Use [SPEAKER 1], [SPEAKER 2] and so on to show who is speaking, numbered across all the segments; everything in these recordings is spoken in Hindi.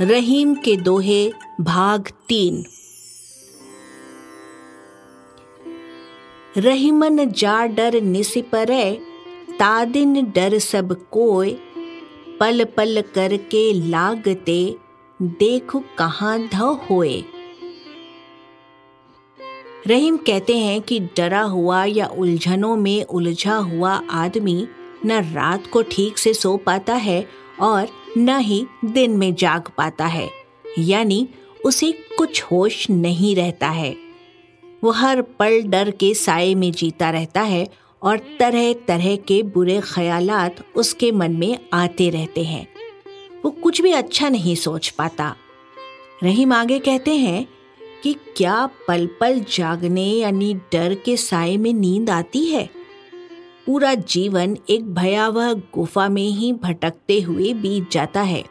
[SPEAKER 1] रहीम के दोहे, भाग तीन। रहीमन जा डर निसिपरे तादिन डर सब कोय पल पल करके लागते, देखो कहाँ ध होए। रहीम कहते हैं कि डरा हुआ या उलझनों में उलझा हुआ आदमी न रात को ठीक से सो पाता है और न ही दिन में जाग पाता है, यानी उसे कुछ होश नहीं रहता है। वो हर पल डर के साय में जीता रहता है और तरह तरह के बुरे ख्यालात उसके मन में आते रहते हैं। वो कुछ भी अच्छा नहीं सोच पाता। रहीम आगे कहते हैं कि क्या पल पल जागने यानी डर के साय में नींद आती है? पूरा जीवन एक भयावह गुफा में ही भटकते हुए बीत जाता है।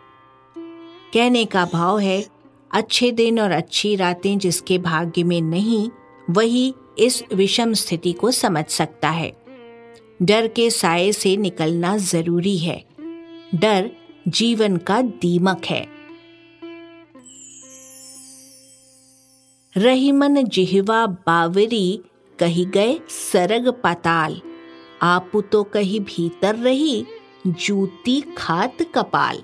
[SPEAKER 1] कहने का भाव है, अच्छे दिन और अच्छी रातें जिसके भाग्य में नहीं, वही इस विषम स्थिति को समझ सकता है। डर के साय से निकलना ज़रूरी है। डर जीवन का दीमक है। रहीमन जिहवा बावरी कही गए सरग पाताल। आपू तो कहीं भीतर रही, जूती खात कपाल।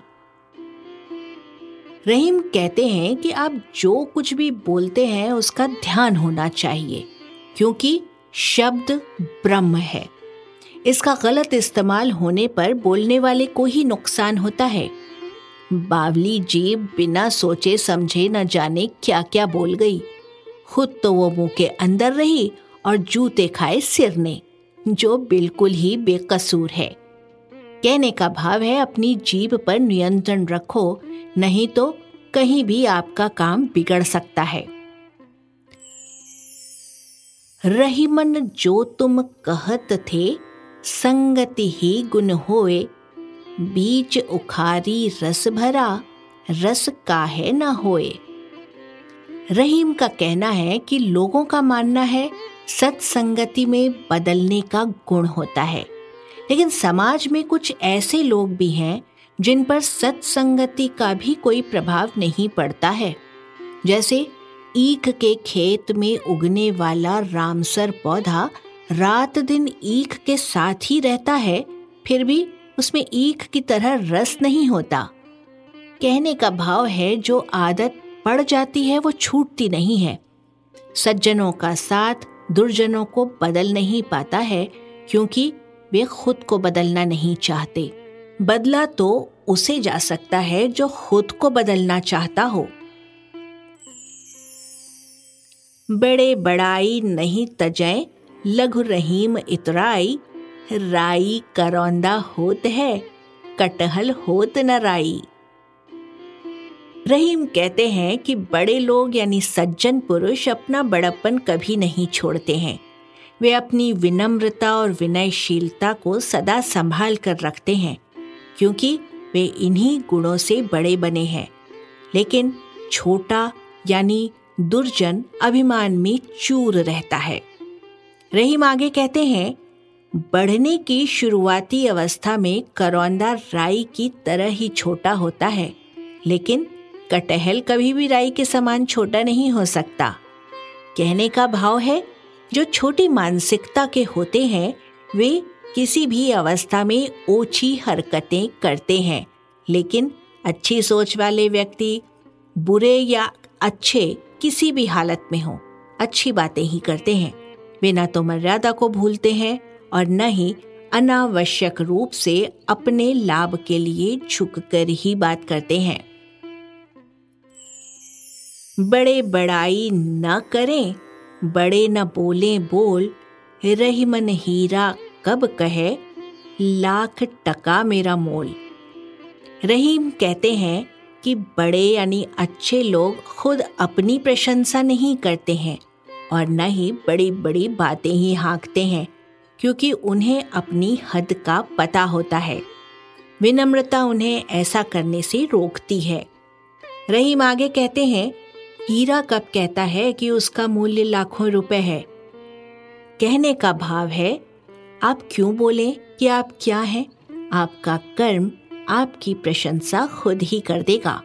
[SPEAKER 1] रहीम कहते हैं कि आप जो कुछ भी बोलते हैं, उसका ध्यान होना चाहिए, क्योंकि शब्द ब्रह्म है। इसका गलत इस्तेमाल होने पर बोलने वाले को ही नुकसान होता है। बावली जीब बिना सोचे, समझे न जाने क्या क्या बोल गई। खुद तो वो मुँह के अंदर रही और जूते खाए सिर ने। जो बिल्कुल ही बेकसूर है। कहने का भाव है, अपनी जीभ पर नियंत्रण रखो, नहीं तो कहीं भी आपका काम बिगड़ सकता है। रहीमन, जो तुम कहत थे, संगति ही गुण होए। बीच उखारी रस भरा, रस काहे ना होए। रहीम का कहना है कि लोगों का मानना है सत्संगति में बदलने का गुण होता है। लेकिन समाज में कुछ ऐसे लोग भी हैं, जिन पर सत्संगति का भी कोई प्रभाव नहीं पड़ता है। जैसे ईख के खेत में उगने वाला रामसर पौधा रात दिन ईख के साथ ही रहता है, फिर भी उसमें ईख की तरह रस नहीं होता। कहने का भाव है, जो आदत पड़ जाती है, वो छूटती नहीं है। सज्जनों का साथ दुर्जनों को बदल नहीं पाता है, क्योंकि वे खुद को बदलना नहीं चाहते। बदला तो उसे जा सकता है जो खुद को बदलना चाहता हो। बड़े बड़ाई नहीं तजय लघु रहीम इतराई, राई करौंदा होत है, कटहल होत न राई। रहीम कहते हैं कि बड़े लोग यानी सज्जन पुरुष अपना बड़प्पन कभी नहीं छोड़ते हैं। वे अपनी विनम्रता और विनयशीलता को सदा संभाल कर रखते हैं, क्योंकि वे इन्हीं गुणों से बड़े बने हैं। लेकिन छोटा यानी दुर्जन अभिमान में चूर रहता है। रहीम आगे कहते हैं, बढ़ने की शुरुआती अवस्था में करौंदा राई की तरह ही छोटा होता है, लेकिन कटहल कभी भी राई के समान छोटा नहीं हो सकता। कहने का भाव है, जो छोटी मानसिकता के होते हैं, वे किसी भी अवस्था में ओछी हरकतें करते हैं। लेकिन अच्छी सोच वाले व्यक्ति, बुरे या अच्छे किसी भी हालत में हो, अच्छी बातें ही करते हैं। वे न तो मर्यादा को भूलते हैं और न ही अनावश्यक रूप से अपने लाभ के लिए झुककर ही बात करते हैं। बड़े बड़ाई न करें, बड़े न बोले बोल रही मन हीरा कब कहे, लाख टका मेरा मोल। रहीम कहते हैं कि बड़े यानी अच्छे लोग खुद अपनी प्रशंसा नहीं करते हैं और न ही बड़ी बड़ी बातें ही हाँकते हैं, क्योंकि उन्हें अपनी हद का पता होता है। विनम्रता उन्हें ऐसा करने से रोकती है। रहीम आगे कहते हैं हीरा कब कहता है कि उसका मूल्य लाखों रुपए है? कहने का भाव है, आप क्यों बोले कि आप क्या हैं? आपका कर्म आपकी प्रशंसा खुद ही कर देगा।